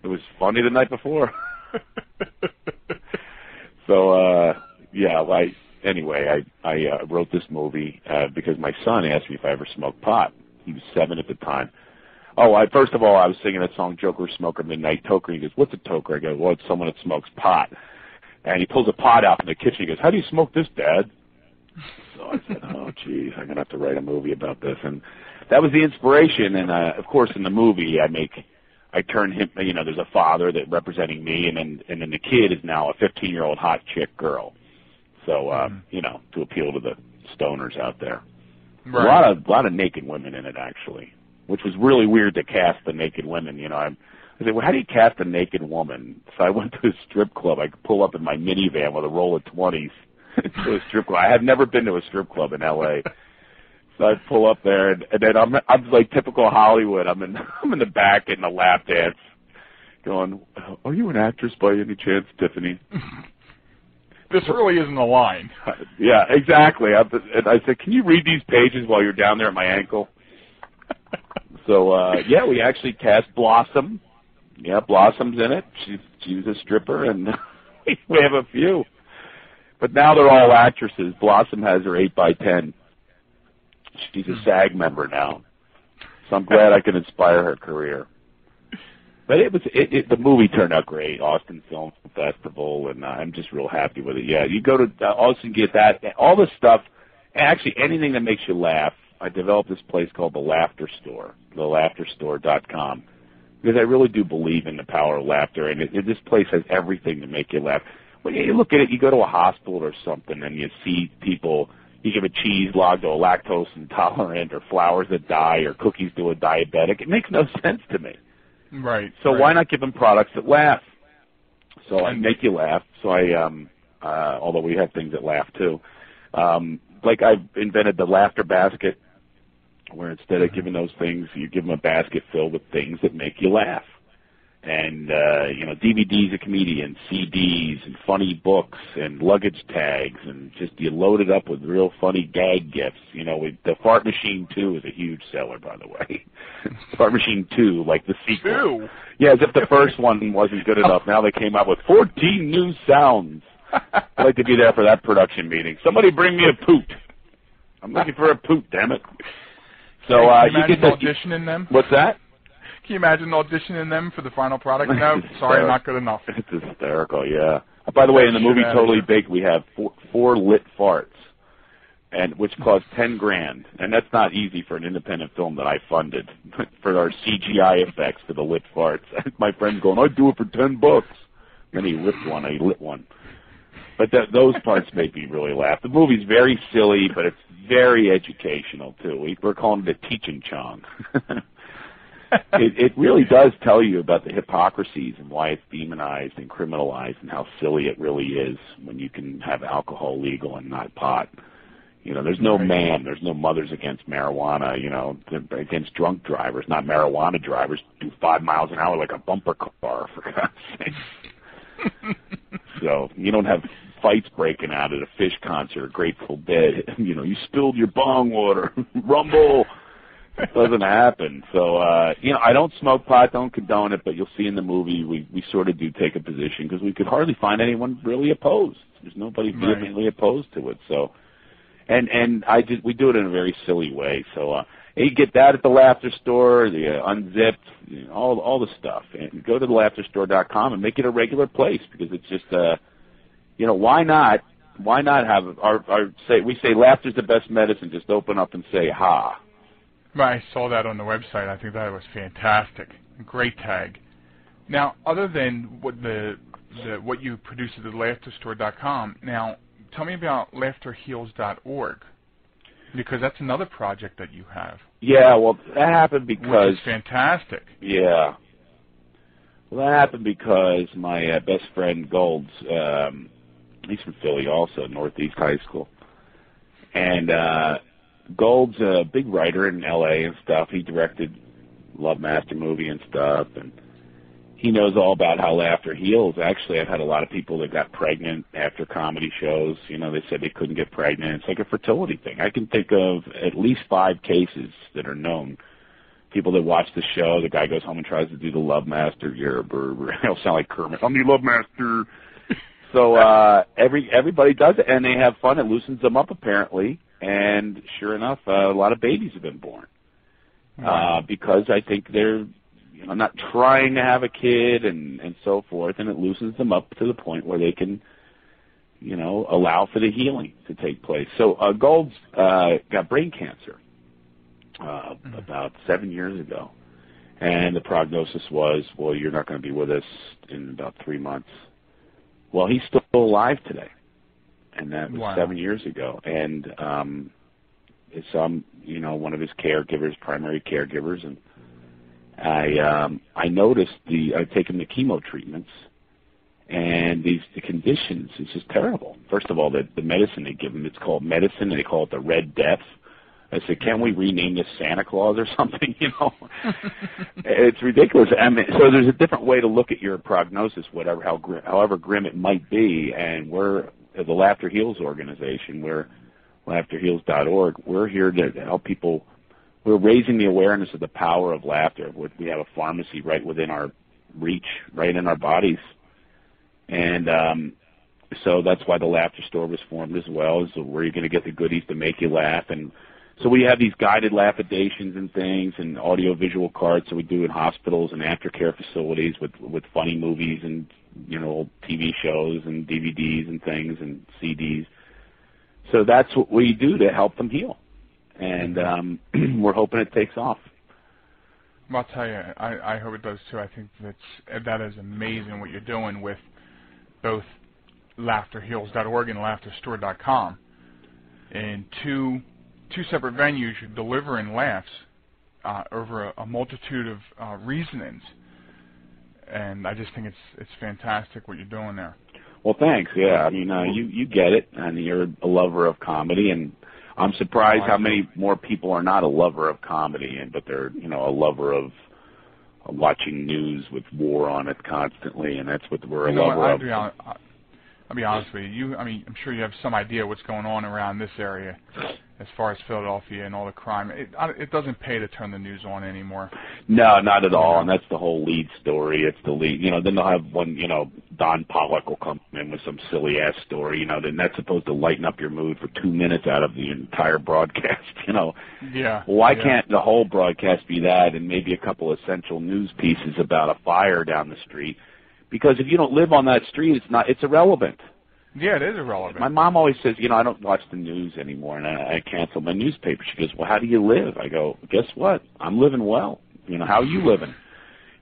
It was funny the night before. so uh yeah, I anyway, I I uh, wrote this movie uh because my son asked me if I ever smoked pot. He was 7 at the time. Oh, I first of all, I was singing that song Joker Smoker Midnight Toker. He goes, "What's a toker?" I go, "Well, it's someone that smokes pot." And he pulls a pot out from the kitchen. He goes, "How do you smoke this, Dad?" So I said, "Oh, geez, I'm gonna have to write a movie about this." And that was the inspiration. And uh, of course, in the movie, I make I turn him. You know, there's a father that representing me, and then and then the kid is now a 15 year old hot chick girl. So uh, you know, to appeal to the stoners out there. A lot of a lot of naked women in it actually, which was really weird to cast the naked women. You know, I, I said, well, how do you cast a naked woman? So I went to a strip club. I could pull up in my minivan with a roll of twenties, to a strip club. I have never been to a strip club in L.A. So I pull up there, and, and then I'm I'm like typical Hollywood. I'm in I'm in the back getting a lap dance, going, "Are you an actress by any chance, Tiffany?" This really isn't a line. yeah, exactly. I, and I said, "Can you read these pages while you're down there at my ankle?" so uh yeah, we actually cast Blossom. Yeah, Blossom's in it. She's she was a stripper, and we have a few. But now they're all actresses. Blossom has her eight by ten. She's a SAG member now, so I'm glad I can inspire her career. But it was it, it, the movie turned out great, Austin Film Festival, and uh, I'm just real happy with it. Yeah, you go to uh, Austin, get that all the stuff. Actually, anything that makes you laugh. I developed this place called the Laughter Store, thelaughterstore.com, because I really do believe in the power of laughter, and it, it, this place has everything to make you laugh. When you look at it, you go to a hospital or something, and you see people you give a cheese log to a lactose intolerant or flowers that die or cookies to a diabetic. It makes no sense to me. Right. So right. why not give them products that laugh? So I make you laugh. So I, um, uh, although we have things that laugh too. Um, like I've invented the laughter basket, where instead of giving those things, you give them a basket filled with things that make you laugh and uh, you know DVDs of comedians, CDs, and funny books, and luggage tags, and just you load it up with real funny gag gifts. You know, with the Fart Machine Two is a huge seller, by the way. Fart Machine Two, like the sequel. Two. Yeah, as if the first one wasn't good enough. Now they came out with 14 new sounds. I'd like to be there for that production meeting. Somebody bring me a poot. I'm looking for a poot, damn it. So uh, you, you get the auditioning them. What's that? Can you imagine auditioning them for the final product? No, sorry, not good enough. It's hysterical, yeah. Uh, By the way, in the movie Totally Baked, we have four, four lit farts, and which cost ten grand, and that's not easy for an independent film that I funded for our CGI effects for the lit farts. My friend going, I'd do it for ten bucks. Then he ripped one, he lit one. But th- those parts make me really laugh. The movie's very silly, but it's very educational too. We, we're calling it a teaching chong. It, it really does tell you about the hypocrisies and why it's demonized and criminalized and how silly it really is when you can have alcohol legal and not pot. You know, there's no Right. man, there's no mothers against marijuana, you know, against drunk drivers, not marijuana drivers do five miles an hour like a bumper car, for God's sake. so you don't have fights breaking out at a Phish concert, a Grateful Dead. You know, you spilled your bong water, rumble. It doesn't happen. So, uh, you know, I don't smoke pot, don't condone it, but you'll see in the movie we we sort of do take a position because we could hardly find anyone really opposed. There's nobody Right. vehemently opposed to it. So, and and I just we do it in a very silly way. So, uh, you get that at the Laughter Store, the uh, Unzipped, you know, all all the stuff, and go to the laughterstore.com and make it a regular place because it's just uh, you know, why not? Why not have our our say we say laughter's the best medicine. Just open up and say ha. Right, I saw that on the website. I think that was fantastic. Great tag. Now, other than what the, the what you produce at the laughterstore.com, now tell me about laughterheals.org because that's another project that you have, Yeah, well, that happened which because is fantastic. Yeah. Well, that happened because my uh, best friend Golds, um, he's from Philly also, Northeast High School, and uh, Gold's a big writer in L.A. and stuff. He directed Love Master movie and stuff, and he knows all about how laughter heals. Actually, I've had a lot of people that got pregnant after comedy shows. You know, they said they couldn't get pregnant. It's like a fertility thing. I can think of at least five cases that are known people that watch the show. The guy goes home and tries to do the Love Master. A burr. He'll sound like Kermit. I'm the Love Master. So uh, every everybody does it, and they have fun. It loosens them up apparently, and sure enough, uh, a lot of babies have been born. Uh, because I think they're you know not trying to have a kid and and so forth, and it loosens them up to the point where they can you know allow for the healing to take place. So uh, Gold's uh, got brain cancer uh, about seven years ago, and the prognosis was, well, you're not going to be with us in about three months. Well, he's still alive today, and that was Wow. seven years ago. And um, so I'm, you know, one of his caregivers, primary caregivers, and I um, I noticed the I take him to chemo treatments, and these the conditions it's just terrible. First of all, the the medicine they give him it's called medicine, and they call it the Red Death. I said, can we rename this Santa Claus or something? You know, it's ridiculous. I mean, so there's a different way to look at your prognosis, whatever how grim, however grim it might be. And we're the Laughter Heals organization. We're laughterheals.org. We're here to help people. We're raising the awareness of the power of laughter. We have a pharmacy right within our reach, right in our bodies, and um, so that's why the laughter store was formed as well. Is where you're going to get the goodies to make you laugh and so we have these guided lapidations and things and audio visual cards that we do in hospitals and aftercare facilities with with funny movies and you know TV shows and DVDs and things and CDs. So that's what we do to help them heal, and um, we're hoping it takes off. Well, I'll tell you, I, I hope it does too. I think that's that is amazing what you're doing with both laughterheals.org and laughterstore.com, and two two separate venues you're delivering laughs uh, over a, a, multitude of uh, reasonings, and I just think it's it's fantastic what you're doing there. Well, thanks. Yeah, I mean, uh, you you get it, and you're a lover of comedy, and I'm surprised how many more people are not a lover of comedy, and but they're you know a lover of watching news with war on it constantly, and that's what we're you a know, lover I, of. Be honest, I'll be honest with you. You, I mean, I'm sure you have some idea what's going on around this area as far as Philadelphia and all the crime. It, it doesn't pay to turn the news on anymore. No, not at all. And that's the whole lead story. It's the lead. You know, then they'll have one. You know, Don Polec will come in with some silly ass story. You know, then that's supposed to lighten up your mood for two minutes out of the entire broadcast. You know. Yeah. Why yeah. can't the whole broadcast be that, and maybe a couple essential news pieces about a fire down the street? Because if you don't live on that street, it's not. It's irrelevant. Yeah, it is irrelevant. My mom always says, you know, I don't watch the news anymore, and I, I cancel my newspaper. She goes, well, how do you live? I go, guess what? I'm living well. You know, how are you living?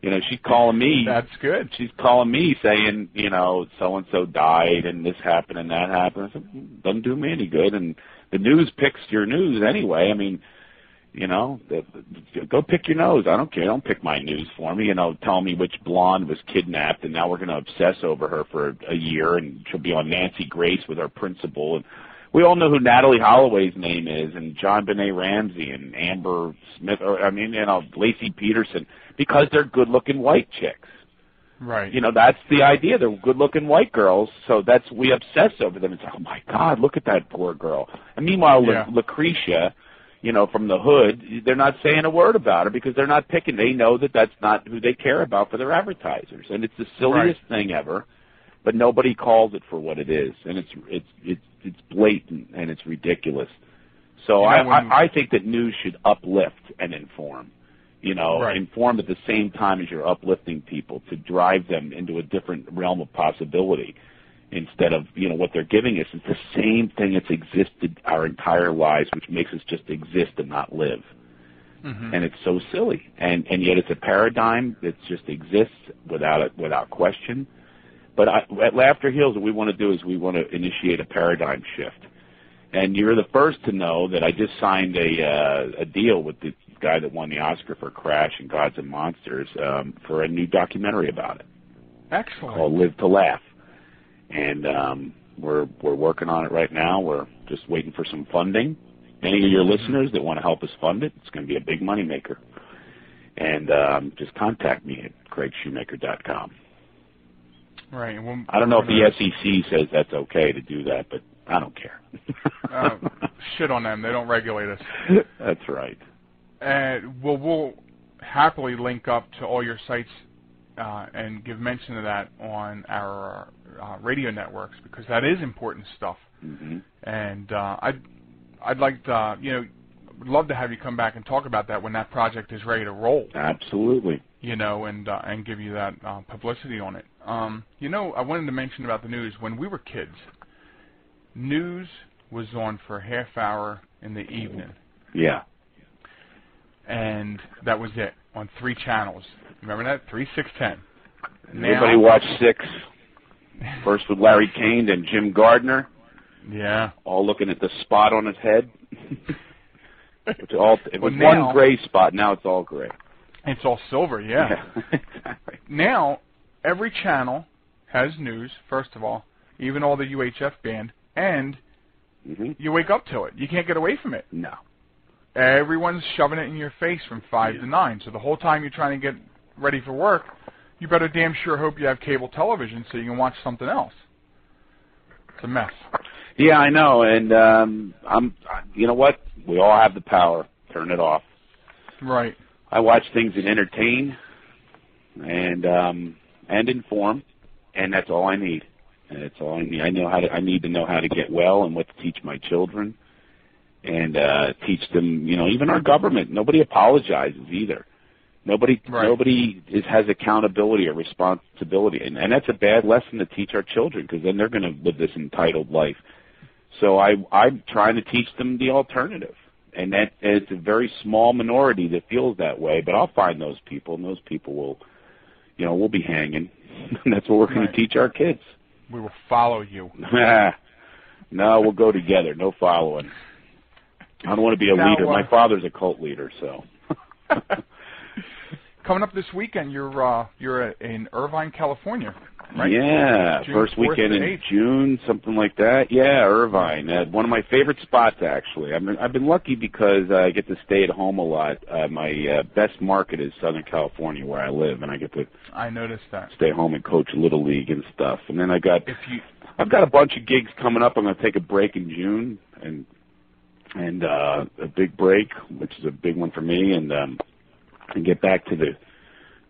You know, she's calling me. That's good. She's calling me saying, you know, so and so died, and this happened, and that happened. I said, doesn't do me any good. And the news picks your news anyway. I mean, you know, go pick your nose. I don't care. Don't pick my news for me. You know, tell me which blonde was kidnapped, and now we're going to obsess over her for a year, and she'll be on Nancy Grace with our principal. And we all know who Natalee Holloway's name is, and JonBenét Ramsey, and Amber Smith, or I mean, you know, Laci Peterson, because they're good-looking white chicks. Right. You know, that's the idea. They're good-looking white girls, so that's we obsess over them. It's like, oh my God, look at that poor girl. And meanwhile, Yeah. Lucretia you know, from the hood, they're not saying a word about her because they're not picking. They know that that's not who they care about for their advertisers, and it's the silliest thing ever. But nobody calls it for what it is, and it's it's it's it's blatant and it's ridiculous. So You know, I, when- I I think that news should uplift and inform. You know, Right. inform at the same time as you're uplifting people to drive them into a different realm of possibility instead of you know what they're giving us. It's the same thing that's existed our entire lives, which makes us just exist and not live. Mhm. And it's so silly, and and yet it's a paradigm that just exists without it without question. But I, at Laughter Heals, what we want to do is we want to initiate a paradigm shift. And you're the first to know that I just signed a uh, a deal with the guy that won the Oscar for Crash and Gods and Monsters um, for a new documentary about it Excellent. called Live to Laugh. And um, we're we're working on it right now. We're just waiting for some funding. Any of your listeners that want to help us fund it, it's going to be a big money maker. And um, just contact me at craigshoemaker.com. Right. and we'll- I don't know if the SEC says that's okay to do that, but I don't care. uh, shit on them. They don't regulate us. that's right. And well, we'll happily link up to all your sites uh, and give mention of that on our uh, radio networks because that is important stuff. hmm And uh, I'd I'd like to, uh, you know, would love to have you come back and talk about that when that project is ready to roll. Absolutely. You know, and uh, and give you that uh, publicity on it. Um, you know, I wanted to mention about the news. When we were kids, news was on for a half hour in the evening Yeah. and that was it on three channels. Remember that? Three, six, ten. Everybody watched six. First with Larry Kane, then Jim Gardner, Yeah. all looking at the spot on his head. it's all it was now- one gray spot. Now it's all gray. It's all silver, yeah. exactly. Now, every channel has news. First of all, even all the UHF band, and hmm you wake up to it. You can't get away from it. No. Everyone's shoving it in your face from five to nine. So the whole time you're trying to get ready for work, you better damn sure hope you have cable television so you can watch something else. It's a mess. Yeah, I know, and um, I'm. You know what? We all have the power. Turn it off. Right. I watch things that entertain and um, and inform, and that's all I need. And that's all I need. I know how to. I need to know how to get well and what to teach my children, and uh, teach them. You know, even our government. Nobody apologizes either. Nobody. Right. Nobody is, has accountability or responsibility, and, and that's a bad lesson to teach our children because then they're going to live this entitled life. So I, I'm trying to teach them the alternative and that it's a very small minority that feels that way. But I'll find those people, and those people will, you know, we'll be hanging. and that's what we're going Right. to teach our kids. We will follow you. no, we'll go together. No following. I don't want to be a Now, leader. uh, My father's a cult leader, so. Coming up this weekend, you're uh, you're in Irvine, California, right? Yeah, June first weekend in June, something like that. Yeah, Irvine, uh, one of my favorite spots actually. I've been I've been lucky because I get to stay at home a lot. Uh, my uh, best market is Southern California, where I live, and I get to I noticed that. stay home and coach little league and stuff. And then I got If you I've got a bunch of gigs coming up. I'm going to take a break in June and and uh a big break, which is a big one for me and um and get back to the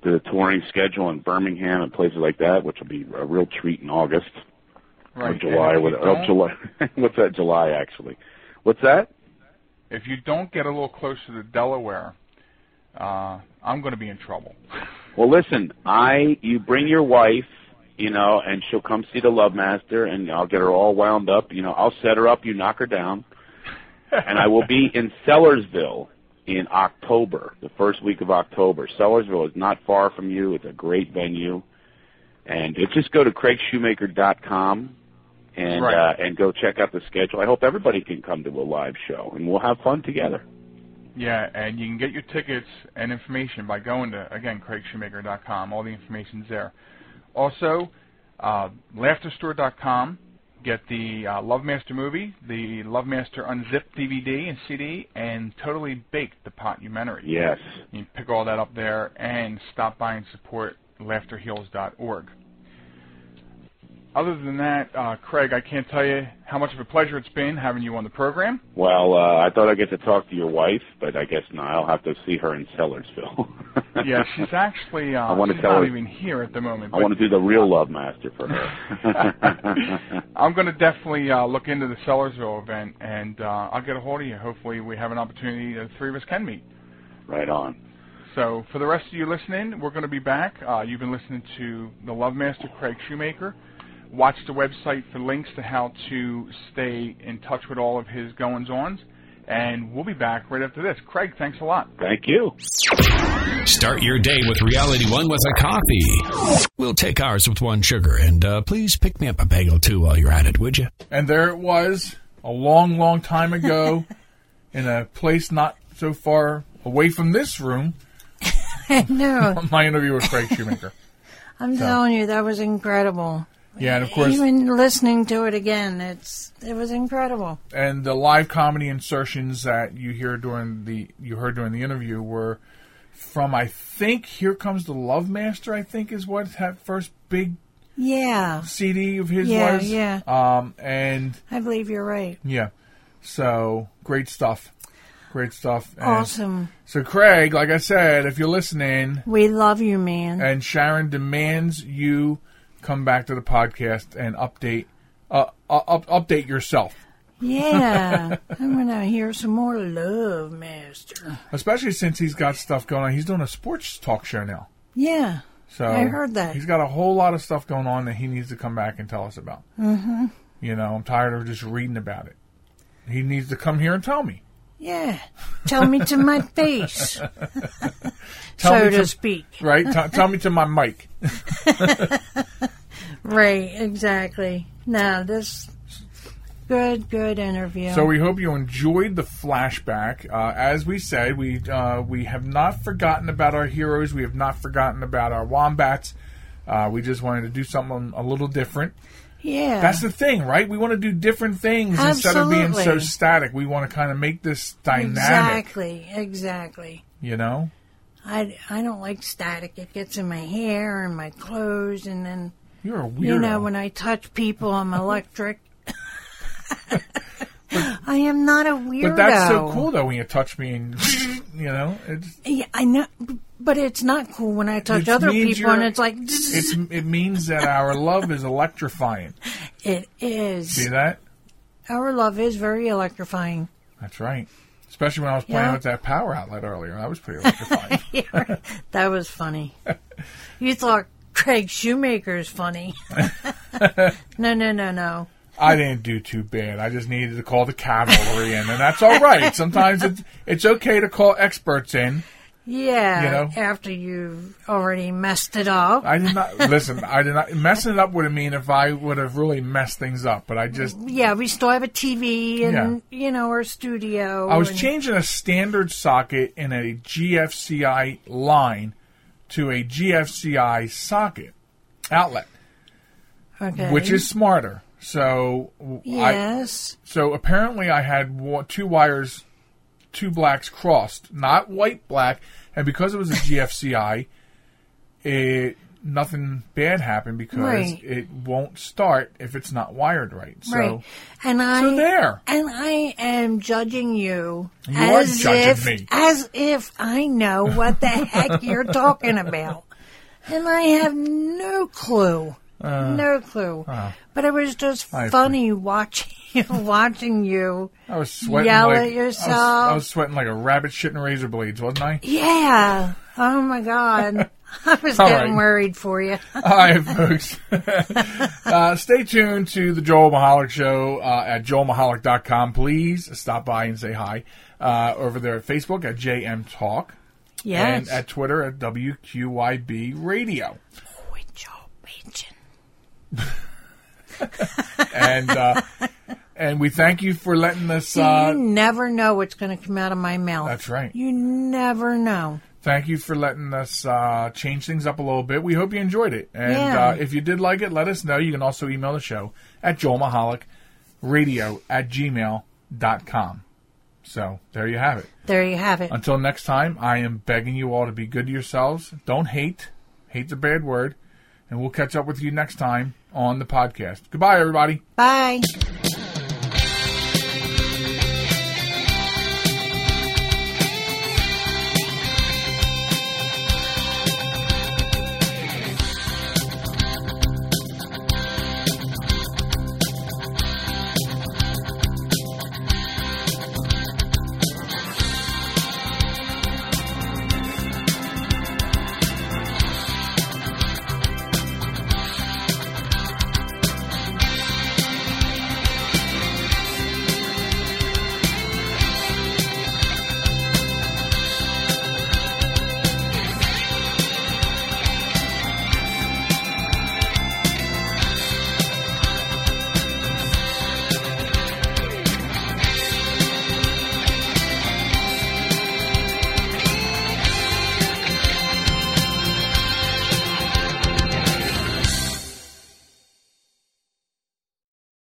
to the touring schedule in Birmingham and places like that, which will be a real treat in August right, or July. With, oh, July. What's that? July actually. What's that? if you don't get a little closer to Delaware, uh, I'm going to be in trouble. Well, listen, I you bring your wife, you know, and she'll come see the Love Master, and I'll get her all wound up. You know, I'll set her up. You knock her down, and I will be in Sellersville in October, the first week of October. Sellersville is not far from you. It's a great venue, and uh, just go to CraigShoemaker.com and Right. uh, and go check out the schedule. I hope everybody can come to a live show, and we'll have fun together. Yeah, and you can get your tickets and information by going to again CraigShoemaker.com. All the information's there. Also, uh, LaughterStore.com. Get the uh, Love Master movie, the Love Master Unzipped DVD and CD, and Totally Baked the Potumentary. Yes. You can pick all that up there and stop by and support laughterheals.org. Other than that, uh, Craig, I can't tell you how much of a pleasure it's been having you on the program. Well, uh, I thought I'd get to talk to your wife, but I guess not. I'll have to see her in Sellersville. Yeah, she's actually uh, I wanna she's tell not her- even here at the moment. I want to do the real Love Master for her. I'm going to definitely uh, look into the Sellersville event, and uh, I'll get a hold of you. Hopefully, we have an opportunity the three of us can meet. right on. So, for the rest of you listening, we're going to be back. Uh, you've been listening to the Love Master, Craig Shoemaker. Watch the website for links to how to stay in touch with all of his goings ons. And we'll be back right after this. Craig, thanks a lot. Thank you. Start your day with Reality One with a coffee. We'll take ours with one sugar, and uh, please pick me up a bagel too while you're at it, would you? And there it was, a long, long time ago, in a place not so far away from this room. I know. My interview with Craig Shoemaker. I'm telling you, that was incredible. Yeah, and of course, Even listening to it again, it's it was incredible. and the live comedy insertions that you hear during the you heard during the interview were from I think Here Comes the Love Master. I think is what that first big Yeah, CD of his Yeah, was. yeah. Um, and I believe you're right. yeah, so great stuff. Great stuff. And Awesome. So Craig, like I said, if you're listening, We love you, man. and Sharen demands you come back to the podcast and update uh, uh, up, update yourself, Yeah, I'm gonna hear some more Love Master. especially since he's got stuff going on. He's doing a sports talk show now. Yeah, So I heard that. he's got a whole lot of stuff going on that he needs to come back and tell us about. Mm-hmm. You know, I'm tired of just reading about it. He needs to come here and tell me. yeah. Tell me to my face, Tell so me to, to- speak. Right? T- tell me to my mic. Right, exactly. Now this good, good interview. So we hope you enjoyed the flashback. Uh, as we said, we uh, we have not forgotten about our heroes. We have not forgotten about our wombats. Uh, we just wanted to do something a little different. Yeah. That's the thing, right? We want to do different things instead of being so static. We want to kind of make this dynamic, Exactly, exactly. you know? I, I don't like static. It gets in my hair and my clothes, and then You're a weirdo. you know when I touch people, I'm electric. I am not a weirdo. but that's so cool, though, when you touch me and, you know? It's, Yeah, I know, but it's not cool when I touch other people, and it's like it's it means that our love is electrifying. it is. See that? Our love is very electrifying. That's right. Especially when I was playing Yeah. with that power outlet earlier. That was pretty electrifying. that was funny. you thought Craig Shoemaker is funny. no, no, no, no. I didn't do too bad. I just needed to call the cavalry in, and that's all right. Sometimes it's it's okay to call experts in. Yeah, You know? after you've already messed it up. I did not listen. I did not messing it up would have mean if I would have really messed things up. But I just yeah, we still have a TV and you know our studio. I was and- changing a standard socket in a GFCI line to a GFCI socket outlet, okay. which is smarter. So w- I, yes. so apparently I had two wires, two blacks crossed, not white black, and because it was a GFCI, it nothing bad happened because Right. it won't start if it's not wired right. So right. And I so there. and I am judging you, You are as judging if me. as if I know what the heck you're talking about. And I have no clue. no clue. but it was just Uh, I- funny watching watching you I was sweating yell like at I was, yourself. I was sweating like a rabbit shitting razor blades, wasn't I? Yeah. Oh my God. I was All getting right. worried for you. All right, folks. uh, stay tuned to the Joel Michalec Show uh, at joelmichalec.com. Please stop by and say hi uh, over there at Facebook at JM Talk Yes. and at Twitter at WQYB Radio. and uh, and we thank you for letting us. See, Uh, you never know what's going to come out of my mouth. That's right. You never know. Thank you for letting us uh, change things up a little bit. We hope you enjoyed it. And Yeah. uh, if you did like it, let us know. You can also email the show at joelmichalec.radio at gmail.com. So there you have it. There you have it. Until next time, I am begging you all to be good to yourselves. Don't hate. Hate's a bad word. And we'll catch up with you next time on the podcast. Goodbye, everybody. Bye.